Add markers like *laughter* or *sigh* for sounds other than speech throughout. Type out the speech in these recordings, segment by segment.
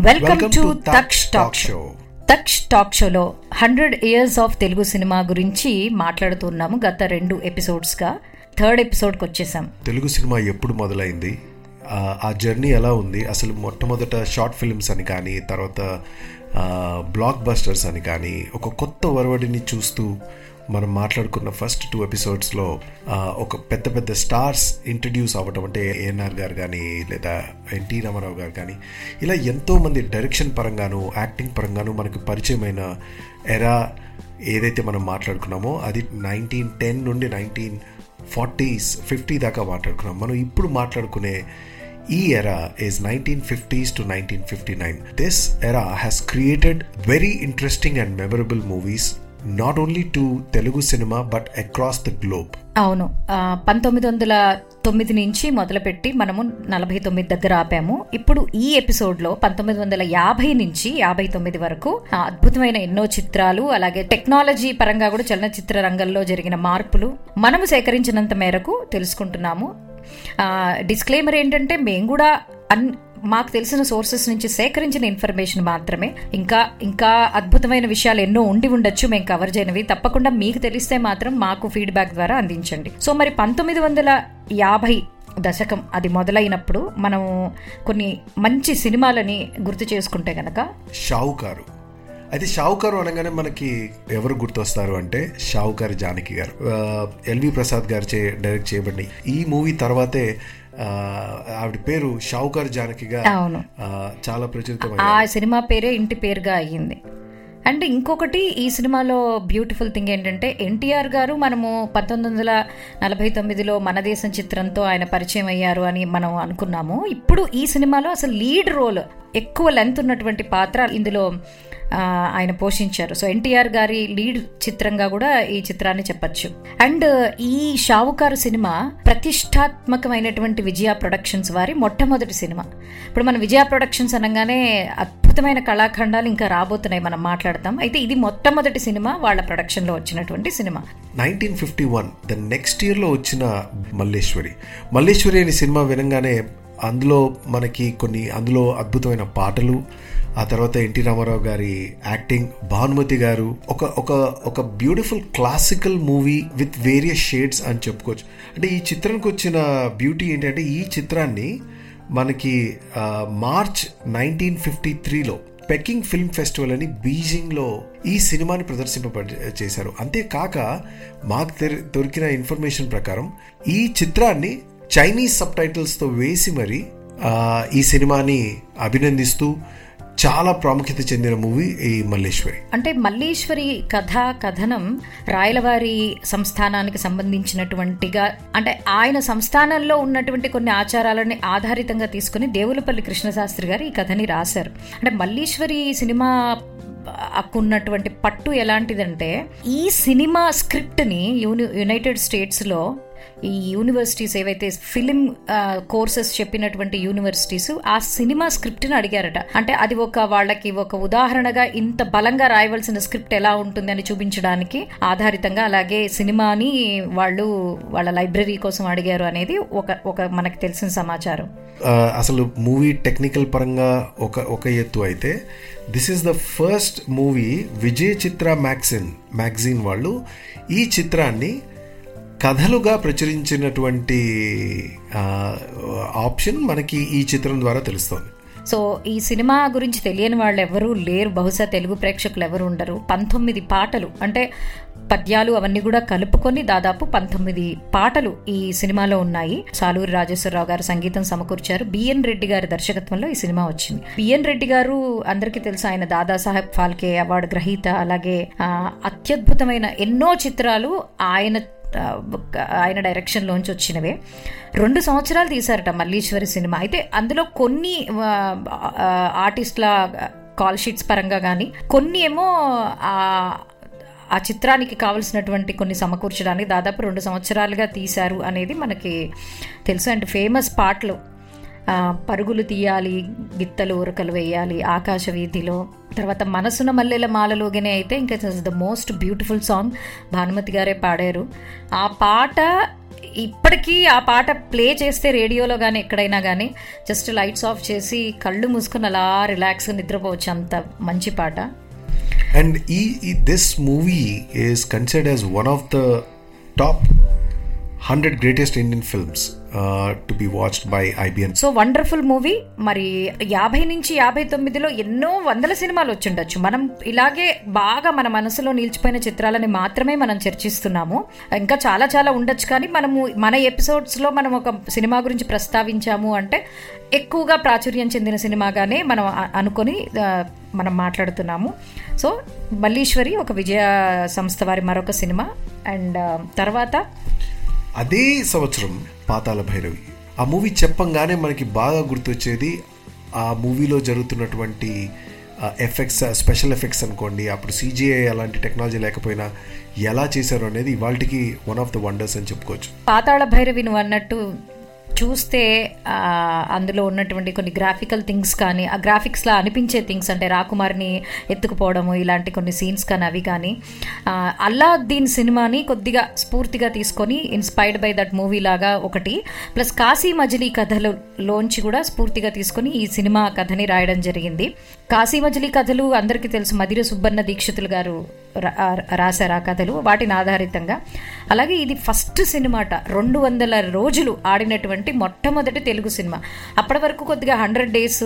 Welcome to Taksh talk show Taksh talk షోలో hundred years of Telugu cinema గురించి మాట్లాడుతున్నాము గత రెండు ఎపిసోడ్స్గా. థర్డ్ ఎపిసోడ్కి వచ్చేసాం. తెలుగు సినిమా ఎప్పుడు మొదలైంది? ఆ, ఆ జర్నీ ఎలా ఉంది? అసలు మొట్టమొదట షార్ట్ ఫిల్మ్స్ అని కానీ తర్వాత బ్లాక్ బస్టర్స్ అని కానీ ఒక కొత్త వరవడిని చూస్తూ మనం మాట్లాడుకున్న ఫస్ట్ టూ ఎపిసోడ్స్లో ఒక పెద్ద పెద్ద స్టార్స్ ఇంట్రడ్యూస్ అవ్వటం అంటే ఏఎన్ఆర్ గారు కానీ లేదా ఎన్టీ రామారావు గారు కానీ ఇలా ఎంతోమంది డైరెక్షన్ పరంగాను యాక్టింగ్ పరంగాను మనకు పరిచయమైన ఎరా ఏదైతే మనం మాట్లాడుకున్నామో అది నైన్టీన్ టెన్ నుండి నైన్టీన్ ఫార్టీస్ ఫిఫ్టీ దాకా మాట్లాడుకున్నాం. మనం ఇప్పుడు మాట్లాడుకునే ఈ era is nineteen fifties to nineteen fifty nine this era has created very interesting and memorable movies not only to Telugu cinema but across the globe అవును. పంతొమ్మిది వందల తొమ్మిది నుంచి మొదలుపెట్టి మనము నలభై తొమ్మిది దగ్గర ఆపాము. ఇప్పుడు ఈ ఎపిసోడ్లో పంతొమ్మిది వందల యాభై నుంచి యాభై తొమ్మిది వరకు అద్భుతమైన ఎన్నో చిత్రాలు అలాగే టెక్నాలజీ పరంగా కూడా చలనచిత్ర రంగంలో జరిగిన మార్పులు మనము సేకరించినంత మేరకు తెలుసుకుంటున్నాము. డిస్క్లైమర్ ఏంటంటే మేము కూడా అన్ మాకు తెలిసిన సోర్సెస్ నుంచి సేకరించిన ఇన్ఫర్మేషన్ మాత్రమే. ఇంకా ఇంకా అద్భుతమైన విషయాలు ఎన్నో ఉండి ఉండొచ్చు మేము కవర్ చేయనివి. తప్పకుండా మీకు తెలిస్తే మాత్రం మాకు ఫీడ్బ్యాక్ ద్వారా అందించండి. సో మరి పంతొమ్మిది వందల యాభై దశకం అది మొదలైనప్పుడు మనం కొన్ని మంచి సినిమాలని గుర్తు చేసుకుంటే గనక షావుకారు. అయితే షావుకారు అనగానే మనకి ఎవరు గుర్తొస్తారు అంటే షావుకారు జానకి గారు. ఎల్వి ప్రసాద్ గారు చే డైరెక్ట్ చేయబడిన ఈ మూవీ తర్వాతే ఆవిడ పేరు షావుకారు జానకిగా చాలా ప్రచురితమైంది ఆ సినిమా పేరే ఇంటి పేరుగా అయ్యింది. అండ్ ఇంకొకటి ఈ సినిమాలో బ్యూటిఫుల్ థింగ్ ఏంటంటే ఎన్టీఆర్ గారు మనము పంతొమ్మిది వందల నలభై తొమ్మిదిలో మన దేశం చిత్రంతో ఆయన పరిచయం అయ్యారు అని మనం అనుకున్నాము. ఇప్పుడు ఈ సినిమాలో అసలు లీడ్ రోల్ ఎక్కువ లెంత్ ఉన్నటువంటి పాత్ర ఇందులో ఆయన పోషించారు. సో ఎన్టీఆర్ గారి లీడ్ చిత్రంగా కూడా ఈ చిత్రాన్ని చెప్పచ్చు. అండ్ ఈ షావుకారు సినిమా ప్రతిష్టాత్మకమైనటువంటి విజయ ప్రొడక్షన్స్ వారి మొట్టమొదటి సినిమా. ఇప్పుడు మన విజయ ప్రొడక్షన్స్ అనగానే అద్భుతమైన కళాఖండాలు ఇంకా రాబోతున్నాయి మనం మాట్లాడతాం అయితే ఇది మొట్టమొదటి సినిమా వాళ్ళ ప్రొడక్షన్లో వచ్చినటువంటి cinema. Nineteen fifty one the నెక్స్ట్ ఇయర్లో వచ్చిన మల్లేశ్వరి. మల్లేశ్వరి అనే సినిమా వినంగానే అందులో మనకి కొన్ని అందులో అద్భుతమైన పాటలు ఆ తర్వాత ఎన్టీ రామారావు గారి యాక్టింగ్ భానుమతి గారు ఒక ఒక ఒక beautiful classical movie with various shades అని చెప్పుకోవచ్చు. అంటే ఈ చిత్రానికి వచ్చిన బ్యూటీ ఏంటంటే ఈ చిత్రాన్ని మనకి మార్చ్ నైన్టీన్ ఫిఫ్టీ త్రీలో పెకింగ్ ఫిల్మ్ ఫెస్టివల్ అని బీజింగ్లో ఈ సినిమాని ప్రదర్శింప చేశారు. అంతేకాక మాకు దొరికిన ఇన్ఫర్మేషన్ ప్రకారం ఈ చిత్రాన్ని చైనీస్ సబ్ టైటిల్స్తో వేసి మరి ఈ సినిమాని అభినందిస్తూ చాలా ప్రాముఖ్యత చెందిన మూవీ ఈ మల్లేశ్వరి. అంటే మల్లీశ్వరి కథ కథనం రాయలవారి సంస్థానానికి సంబంధించినటువంటిగా అంటే ఆయన సంస్థానంలో ఉన్నటువంటి కొన్ని ఆచారాలని ఆధారితంగా తీసుకుని దేవులపల్లి కృష్ణశాస్త్రి గారు ఈ కథని రాశారు. అంటే మల్లీశ్వరి సినిమా ఉన్నటువంటి పట్టు ఎలాంటిదంటే ఈ సినిమా స్క్రిప్ట్ని యూని యునైటెడ్ స్టేట్స్లో ఈ యూనివర్సిటీస్ ఏవైతే ఫిలిం కోర్సెస్ చెప్పినటువంటి యూనివర్సిటీస్ ఆ సినిమా స్క్రిప్ట్ని అడిగారట. అంటే అది ఒక వాళ్ళకి ఒక ఉదాహరణగా ఇంత బలంగా రాయవలసిన స్క్రిప్ట్ ఎలా ఉంటుంది అని చూపించడానికి ఆధారితంగా అలాగే సినిమాని వాళ్ళు వాళ్ళ లైబ్రరీ కోసం అడిగారు అనేది ఒక ఒక మనకు తెలిసిన సమాచారం. అసలు మూవీ టెక్నికల్ పరంగా ఒక ఒక ఎత్తు అయితే this is the first movie Vijay Chitra magazine magazine వాళ్ళు ఈ చిత్రాన్ని కథలుగా ప్రచురించినటువంటి ఆప్షన్ మనకి ఈ చిత్రం ద్వారా తెలుస్తోంది. సో ఈ సినిమా గురించి తెలియని వాళ్ళు ఎవరూ లేరు. బహుశా తెలుగు ప్రేక్షకులు ఎవరు ఉండరు. పంతొమ్మిది పాటలు అంటే పద్యాలు అవన్నీ కూడా కలుపుకొని దాదాపు పంతొమ్మిది పాటలు ఈ సినిమాలో ఉన్నాయి. సాలూరి రాజేశ్వరరావు గారు సంగీతం సమకూర్చారు. బిఎన్ రెడ్డి గారి దర్శకత్వంలో ఈ సినిమా వచ్చింది. బిఎన్ రెడ్డి గారు అందరికీ తెలుసు ఆయన దాదాసాహెబ్ ఫాల్కే అవార్డు గ్రహీత. అలాగే అత్యద్భుతమైన ఎన్నో చిత్రాలు ఆయన ఆయన డైరెక్షన్లోంచి వచ్చినవే. రెండు సంవత్సరాలు తీశారట మల్లీశ్వరి సినిమా. అయితే అందులో కొన్ని ఆర్టిస్ట్ల ఆర్టిస్టుల కాల్ షీట్స్ పరంగా కానీ కొన్ని ఏమో ఆ చిత్రానికి కావలసినటువంటి కొన్ని సమకూర్చడానికి దాదాపు రెండు సంవత్సరాలుగా తీశారు అనేది మనకి తెలుసు. అండ్ ఫేమస్ పాటలు పరుగులు తీయాలి గిత్తలు ఉరకలు వేయాలి ఆకాశ వీధిలో. తర్వాత మనసున మల్లెల మాలలోగానే అయితే ఇంకా the most beautiful song Bhanumathi గారే పాడారు. ఆ పాట ఇప్పటికీ ఆ పాట ప్లే చేస్తే రేడియోలో కానీ ఎక్కడైనా కానీ జస్ట్ లైట్స్ ఆఫ్ చేసి కళ్ళు మూసుకుని అలా రిలాక్స్ నిద్రపోవచ్చు. అంత మంచి పాట. అండ్ ఈ this movie is considered as one of the top hundred greatest Indian films to be watched by IBN so wonderful movie మరి యాభై నుంచి యాభై తొమ్మిదిలో ఎన్నో వందల సినిమాలు వచ్చిండొచ్చు. మనం ఇలాగే బాగా మన మనసులో నిలిచిపోయిన చిత్రాలని మాత్రమే మనం చర్చిస్తున్నాము. ఇంకా చాలా చాలా ఉండొచ్చు. కానీ మనము మన ఎపిసోడ్స్లో మనం ఒక సినిమా గురించి ప్రస్తావించాము అంటే ఎక్కువగా ప్రాచుర్యం చెందిన సినిమాగానే మనం అనుకొని మనం మాట్లాడుతున్నాము. సో మల్లీశ్వరి ఒక విజయ సంస్థ వారి మరొక సినిమా. అండ్ తర్వాత అదే సంవత్సరం పాతాల భైరవి. ఆ మూవీ చెప్పంగానే మనకి బాగా గుర్తొచ్చేది ఆ మూవీలో జరుగుతున్నటువంటి ఎఫెక్ట్స్ స్పెషల్ ఎఫెక్ట్స్ అనుకోండి అప్పుడు సీజీఐ అలాంటి టెక్నాలజీ లేకపోయినా ఎలా చేశారు అనేది ఇవాళకి వన్ ఆఫ్ ద వండర్స్ అని చెప్పుకోవచ్చు. పాతాళ భైరవి నువ్వు అన్నట్టు చూస్తే అందులో ఉన్నటువంటి కొన్ని గ్రాఫికల్ థింగ్స్ కానీ ఆ గ్రాఫిక్స్లా అనిపించే థింగ్స్ అంటే రాకుమారిని ఎత్తుకుపోవడము ఇలాంటి కొన్ని సీన్స్ కానీ అవి కానీ అల్లాద్దీన్ సినిమాని కొద్దిగా స్ఫూర్తిగా తీసుకొని ఇన్స్పైర్డ్ బై దట్ మూవీ లాగా ఒకటి ప్లస్ కాశీ మజిలీ కథలు లోంచి కూడా స్ఫూర్తిగా తీసుకొని ఈ సినిమా కథని రాయడం జరిగింది. కాశీ మజిలీ కథలు అందరికీ తెలుసు మధిర సుబ్బన్న దీక్షితులు గారు రా- రాశారు ఆ కథలు వాటిని ఆధారితంగా. అలాగే ఇది ఫస్ట్ సినిమాట రెండు వందల రోజులు ఆడినటువంటి అంటే మొట్టమొదటి తెలుగు సినిమా. అప్పటి వరకు కొద్దిగా హండ్రెడ్ డేస్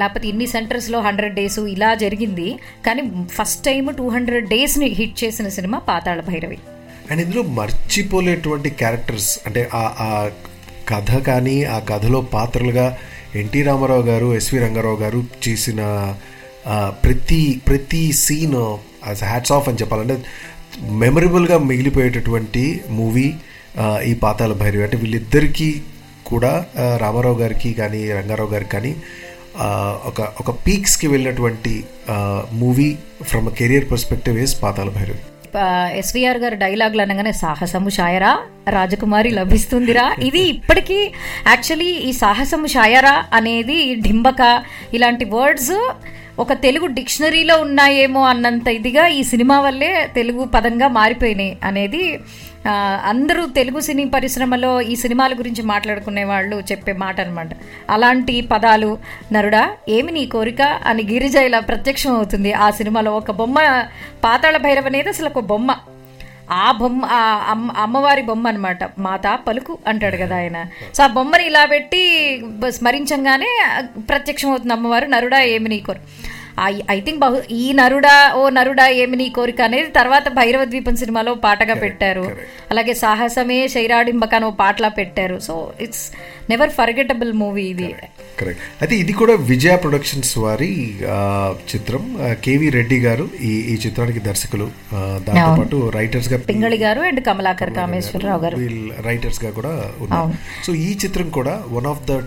లేకపోతే ఇన్ని సెంటర్స్లో హండ్రెడ్ డేస్ ఇలా జరిగింది. కానీ ఫస్ట్ టైం టూ హండ్రెడ్ డేస్ని హిట్ చేసిన సినిమా పాతాళ భైరవి. అండ్ ఇందులో మర్చిపోలేటువంటి క్యారెక్టర్స్ అంటే ఆ ఆ కథ కానీ ఆ కథలో పాత్రలుగా ఎన్టీ రామారావు గారు ఎస్వి రంగారావు గారు చేసిన ప్రతి ప్రతి సీన్ హ్యాట్స్ ఆఫ్ అని చెప్పాలంటే మెమరబుల్గా మిగిలిపోయేటటువంటి మూవీ ఈ పాతాల భైరవి. అంటే వీళ్ళిద్దరికీ కూడా రామారావు గారికి కానీ రంగారావు గారికి కానీ ఒక ఒక పీక్స్కి వెళ్ళినటువంటి movie from a career perspective is Pathala Bhairavi. SVR garu డైలాగ్లు అనగానే సాహసము షాయరా రాజకుమారి లభిస్తుందిరా. ఇది ఇప్పటికీ యాక్చువల్లీ ఈ సాహసము షాయరా అనేది డింబక ఇలాంటి వర్డ్స్ ఒక తెలుగు డిక్షనరీలో ఉన్నాయేమో అన్నంత ఇదిగా ఈ సినిమా వల్లే తెలుగు పదంగా మారిపోయినాయి అనేది అందరూ తెలుగు సినీ పరిశ్రమలో ఈ సినిమాల గురించి మాట్లాడుకునే వాళ్ళు చెప్పే మాట అనమాట అలాంటి పదాలు నరుడా ఏమి నీ కోరిక? అని గిరిజ ఇలా ప్రత్యక్షం అవుతుంది. ఆ సినిమాలో ఒక బొమ్మ పాతాళ భైరవ్ అనేది అసలు ఒక బొమ్మ. ఆ బొమ్మ ఆ అమ్మ అమ్మవారి బొమ్మ అనమాట మాత పలుకు అంటాడు కదా ఆయన. సో ఆ బొమ్మని ఇలా పెట్టి స్మరించంగానే ప్రత్యక్షం అవుతుంది అమ్మవారు నరుడా ఏమి నీ కోరు ఐ థింక్ బహు ఈ నరుడా ఓ నరుడా ఏమి నీ కోరిక అనేది తర్వాత భైరవ ద్వీపం సినిమాలో పాటగా పెట్టారు. అలాగే సాహసమే శైరాడింబక అని ఓ పాటలా పెట్టారు. So it's never forgettable movie ఇది కరెక్ట్ అయితే ఇది కూడా విజయ ప్రొడక్షన్స్ వారి చిత్రం. కేవి రెడ్డి గారు ఈ ఈ చిత్రానికి దర్శకులు. దాంతోపాటు రైటర్స్గా పింగళి గారు అండ్ కమలాకర్ కామేశ్వరరావు గారు. రైటర్స్గా కూడా ఉన్నారు. సో ఈ చిత్రం కూడా one of the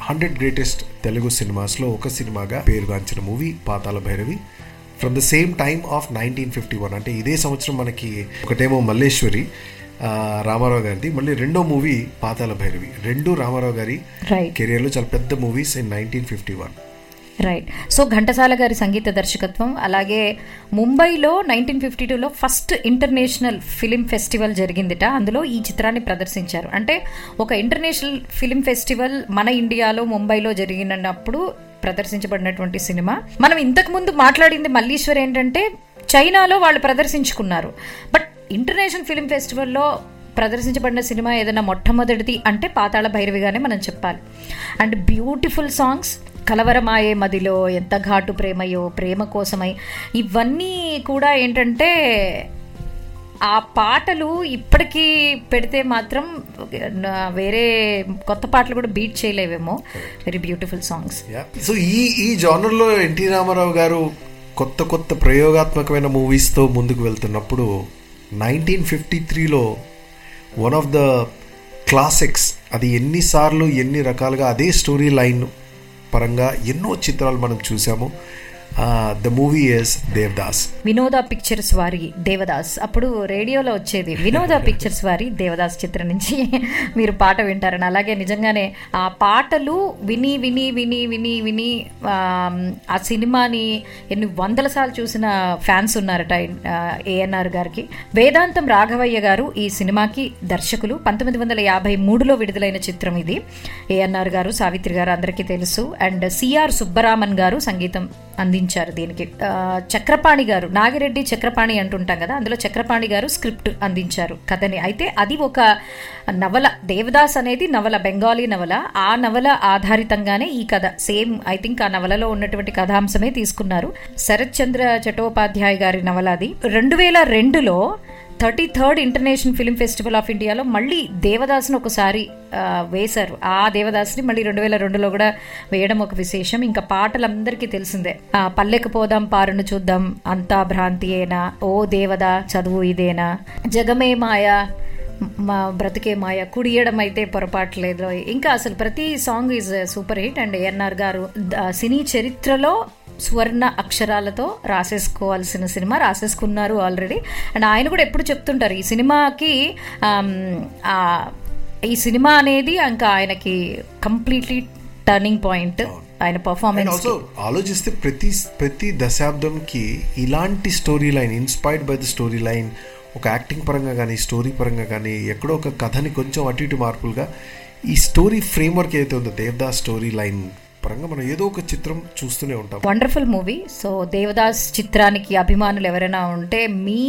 hundred greatest Telugu సినిమాస్లో ఒక సినిమాగా పేరుగాంచిన movie Pathala Bhairavi. From the same time of nineteen fifty one అంటే ఇదే సంవత్సరం మనకి ఒకటేమో మల్లేశ్వరి రామారావు గారిది. మళ్ళీ రెండో మూవీ పాతాల భైరవి. రెండు రామారావు గారి కెరియర్లో చాలా పెద్ద movies in nineteen fifty one right so Ghantasala గారి సంగీత దర్శకత్వం అలాగే ముంబైలో నైన్టీన్ ఫిఫ్టీ టూలో ఫస్ట్ ఇంటర్నేషనల్ ఫిలిం ఫెస్టివల్ జరిగిందిట. అందులో ఈ చిత్రాన్ని ప్రదర్శించారు. అంటే ఒక ఇంటర్నేషనల్ ఫిలిం ఫెస్టివల్ మన ఇండియాలో ముంబైలో జరిగినప్పుడు ప్రదర్శించబడినటువంటి సినిమా. మనం ఇంతకు ముందు మాట్లాడింది మల్లీశ్వర్ ఏంటంటే చైనాలో వాళ్ళు ప్రదర్శించుకున్నారు. బట్ ఇంటర్నేషనల్ ఫిలిం ఫెస్టివల్లో ప్రదర్శించబడిన సినిమా ఏదైనా మొట్టమొదటిది అంటే పాతాళ భైరవిగానే మనం చెప్పాలి. అండ్ బ్యూటిఫుల్ సాంగ్స్ కలవరమాయే మదిలో ఎంత ఘాటు ప్రేమయో ప్రేమ కోసమై. ఇవన్నీ కూడా ఏంటంటే ఆ పాటలు ఇప్పటికీ పెడితే మాత్రం వేరే కొత్త పాటలు కూడా బీట్ చేయలేవేమో. వెరీ బ్యూటిఫుల్ సాంగ్స్ సో ఈ ఈ జానర్లో ఎన్టీ రామారావు గారు కొత్త కొత్త ప్రయోగాత్మకమైన మూవీస్తో ముందుకు వెళ్తున్నప్పుడు నైన్టీన్ ఫిఫ్టీ త్రీలో వన్ ఆఫ్ ద క్లాసిక్స్ అది ఎన్నిసార్లు ఎన్ని రకాలుగా అదే స్టోరీ లైన్ పరంగా ఎన్నో చిత్రాలు మనం చూసాము ద మూవీ ఇస్ దేవ్దాస్ వినోద పిక్చర్స్ వారి దేవదాస్. అప్పుడు రేడియోలో వచ్చేది వినోద *laughs* పిక్చర్స్ వారి దేవదాస్ చిత్రం నుంచి మీరు పాట వింటారని. అలాగే నిజంగానే ఆ పాటలు విని విని విని విని విని ఆ, ఆ సినిమాని ఎన్ని వందల సార్లు చూసిన ఫ్యాన్స్ ఉన్నారట ఏఎన్ఆర్ గారికి. వేదాంతం రాఘవయ్య గారు ఈ సినిమాకి దర్శకులు. పంతొమ్మిది వందల యాభై మూడులో విడుదలైన చిత్రం ఇది. ఏఎన్ఆర్ గారు సావిత్రి గారు అందరికీ తెలుసు. అండ్ సిఆర్ సుబ్బరామన్ గారు సంగీతం అందించారు దీనికి. చక్రపాణి గారు నాగిరెడ్డి చక్రపాణి అంటుంటాం కదా అందులో చక్రపాణి గారు స్క్రిప్ట్ అందించారు కథని. అయితే అది ఒక నవల దేవదాస్ అనేది నవల బెంగాలీ నవల. ఆ నవల ఆధారితంగానే ఈ కథ సేమ్ ఐ థింక్ ఆ నవలలో ఉన్నటువంటి కథాంశమే తీసుకున్నారు. శరత్ చంద్ర చటోపాధ్యాయ గారి నవల అది. రెండు వేల రెండులో thirty third international film festival of ఇండియాలో మళ్ళీ దేవదాస్ని ఒకసారి వేశారు. ఆ దేవదాస్ని మళ్ళీ రెండు వేల రెండులో కూడా వేయడం ఒక విశేషం. ఇంకా పాటలందరికీ తెలిసిందే. పల్లెకు పోదాం పారును చూద్దాం అంతా భ్రాంతియేనా? ఓ దేవదా చదువు ఇదేనా? జగమే మాయా మా బ్రతికే మాయ కుడియడం అయితే పొరపాటు లేదు. ఇంకా అసలు ప్రతి song is super hit. And NR గారు సినీ చరిత్రలో స్వర్ణ అక్షరాలతో రాసేసుకోవాల్సిన సినిమా రాసేసుకున్నారు ఆల్రెడీ. అండ్ ఆయన కూడా ఎప్పుడు చెప్తుంటారు ఈ సినిమాకి ఈ సినిమా అనేది ఇంకా ఆయనకి కంప్లీట్లీ టర్నింగ్ పాయింట్ ఆయన పర్ఫార్మెన్స్ ఆల్సో ఆలోచిస్తే ప్రతి ప్రతి దశాబ్దంకి ఇలాంటి story line inspired by the story line ఒక యాక్టింగ్ పరంగా కానీ స్టోరీ పరంగా కానీ ఎక్కడో ఒక కథని కొంచెం అటు ఇటు మార్పులుగా ఈ స్టోరీ ఫ్రేమ్వర్క్ ఏదైతే ఉందో దేవదాస్ స్టోరీ లైన్ పరంగా మనం ఏదో ఒక చిత్రం చూస్తూనే ఉంటాం. వండర్ఫుల్ మూవీ సో దేవదాస్ చిత్రానికి అభిమానులు ఎవరైనా ఉంటే మీ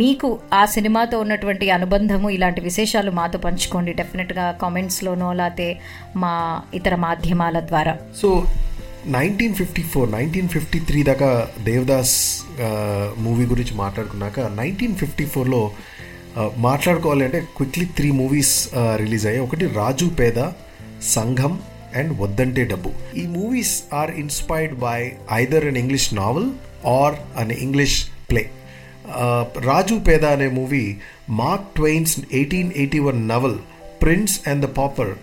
మీకు ఆ సినిమాతో ఉన్నటువంటి అనుబంధము ఇలాంటి విశేషాలు మాతో పంచుకోండి. డెఫినెట్గా కామెంట్స్లోనో లేకపోతే మా ఇతర మాధ్యమాల ద్వారా. So nineteen fifty four nineteen fifty three Devadas Devdas movie గురించి మాట్లాడుకున్నాక నైన్టీన్ ఫిఫ్టీ ఫోర్లో మాట్లాడుకోవాలి అంటే క్విక్లీ త్రీ మూవీస్ రిలీజ్ అయ్యాయి. ఒకటి రాజు పేద సంఘం అండ్ వద్దంటే డబ్బు. ఈ movies are inspired by either an English novel or an English play Raju Peda అనే movie Mark Twain's eighteen eighty one novel Prince and the Pauper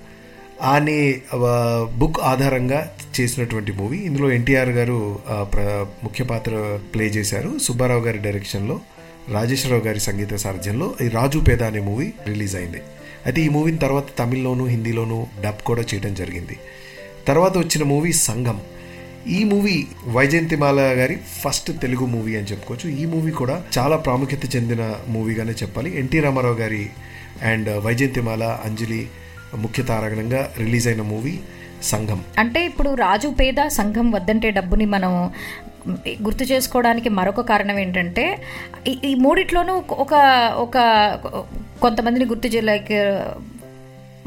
అనే uh, బుక్ ఆధారంగా చేసినటువంటి మూవీ ఇందులో ఎన్టీఆర్ గారు uh, ప్ర- ముఖ్య పాత్ర ప్లే చేశారు. సుబ్బారావు గారి డైరెక్షన్లో రాజేశ్వరరావు గారి సంగీత సారథ్యంలో ఈ రాజు పేద అనే మూవీ రిలీజ్ అయింది. అయితే ఈ మూవీని తర్వాత తమిళ్ళోను హిందీలోను డబ్ కూడా చేయడం జరిగింది. తర్వాత వచ్చిన మూవీ సంఘం. ఈ మూవీ వైజయంతిమాల గారి ఫస్ట్ తెలుగు మూవీ అని చెప్పుకోవచ్చు. ఈ మూవీ కూడా చాలా ప్రాముఖ్యత చెందిన మూవీగానే చెప్పాలి. ఎన్టీ రామారావు గారి అండ్ వైజయంతిమాల అంజలి ముఖ్య తారాగణంగా రిలీజ్ అయిన మూవీ సంఘం. అంటే ఇప్పుడు రాజు పేద సంఘం వద్దంటే డబ్బుని మనం గుర్తు చేసుకోవడానికి మరొక కారణం ఏంటంటే ఈ- ఈ మూడిట్లోనూ ఒక ఒక కొంతమందిని గుర్తు చే లైక్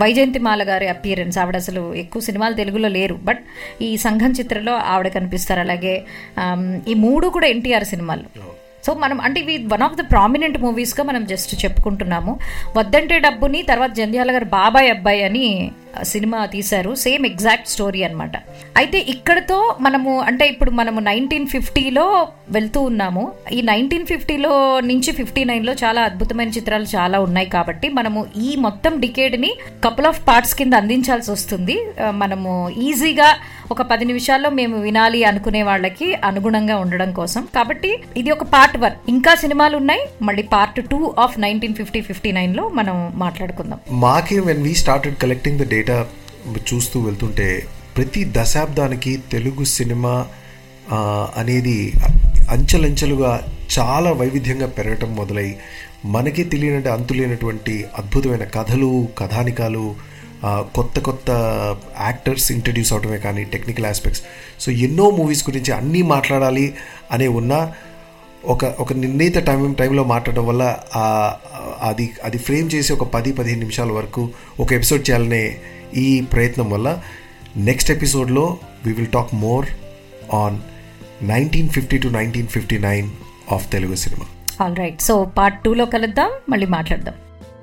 వైజయంతిమాల గారి అపియరెన్స్ ఆవిడ అసలు ఎక్కువ సినిమాలు తెలుగులో లేరు. బట్ ఈ సంఘం చిత్రంలో ఆవిడ కనిపిస్తారు. అలాగే ఈ మూడు కూడా ఎన్టీఆర్ సినిమాలు. సో మనం అంటే ఇవి వన్ ఆఫ్ ద ప్రామినెంట్ మూవీస్గా మనం జస్ట్ చెప్పుకుంటున్నాము. వద్దంటే డబ్బుని తర్వాత జంధ్యాల గారు బాబాయ్ అబ్బాయి అని సినిమా తీశారు. సేమ్ ఎగ్జాక్ట్ స్టోరీ అనమాట అయితే ఇక్కడతో మనము అంటే ఇప్పుడు మనము నైన్టీన్ ఫిఫ్టీలో వెళ్తూ ఉన్నాము. ఈ నైన్టీన్ ఫిఫ్టీలో నుంచి ఫిఫ్టీ నైన్లో చాలా అద్భుతమైన చిత్రాలు చాలా ఉన్నాయి కాబట్టి మనము ఈ మొత్తం డికేడ్ని కపుల్ ఆఫ్ పార్ట్స్ కింద అందించాల్సి వస్తుంది. మనము ఈజీగా ఒక పది నిమిషాల్లో మేము వినాలి అనుకునే వాళ్ళకి అనుగుణంగా ఉండడం కోసం. కాబట్టి ఇది ఒక పార్ట్ వన్ ఇంకా సినిమాలు ఉన్నాయి మళ్ళీ part two of nineteen fifty fifty నైన్లో మనం మాట్లాడుకుందాం. మాకే when we started collecting the data చూస్తూ వెళ్తుంటే ప్రతి దశాబ్దానికి తెలుగు సినిమా అనేది అంచెలంచెలుగా చాలా వైవిధ్యంగా పెరగటం మొదలై మనకి తెలియనటువంటి అంతులేనటువంటి అద్భుతమైన కథలు కథానికాలు కొత్త కొత్త యాక్టర్స్ ఇంట్రడ్యూస్ అవడమే కానీ టెక్నికల్ ఆస్పెక్ట్స్. సో ఎన్నో మూవీస్ గురించి అన్నీ మాట్లాడాలి అనే ఉన్న ఒక ఒక నిర్ణీత టైం టైంలో మాట్లాడడం వల్ల అది అది ఫ్రేమ్ చేసి ఒక పది పదిహేను నిమిషాల వరకు ఒక ఎపిసోడ్ చేయాలనే ఈ ప్రయత్నం వల్ల నెక్స్ట్ ఎపిసోడ్లో we will talk more on nineteen fifty to nineteen fifty nine of Telugu cinema all right so part టూలో కలుద్దాం మళ్ళీ మాట్లాడదాం.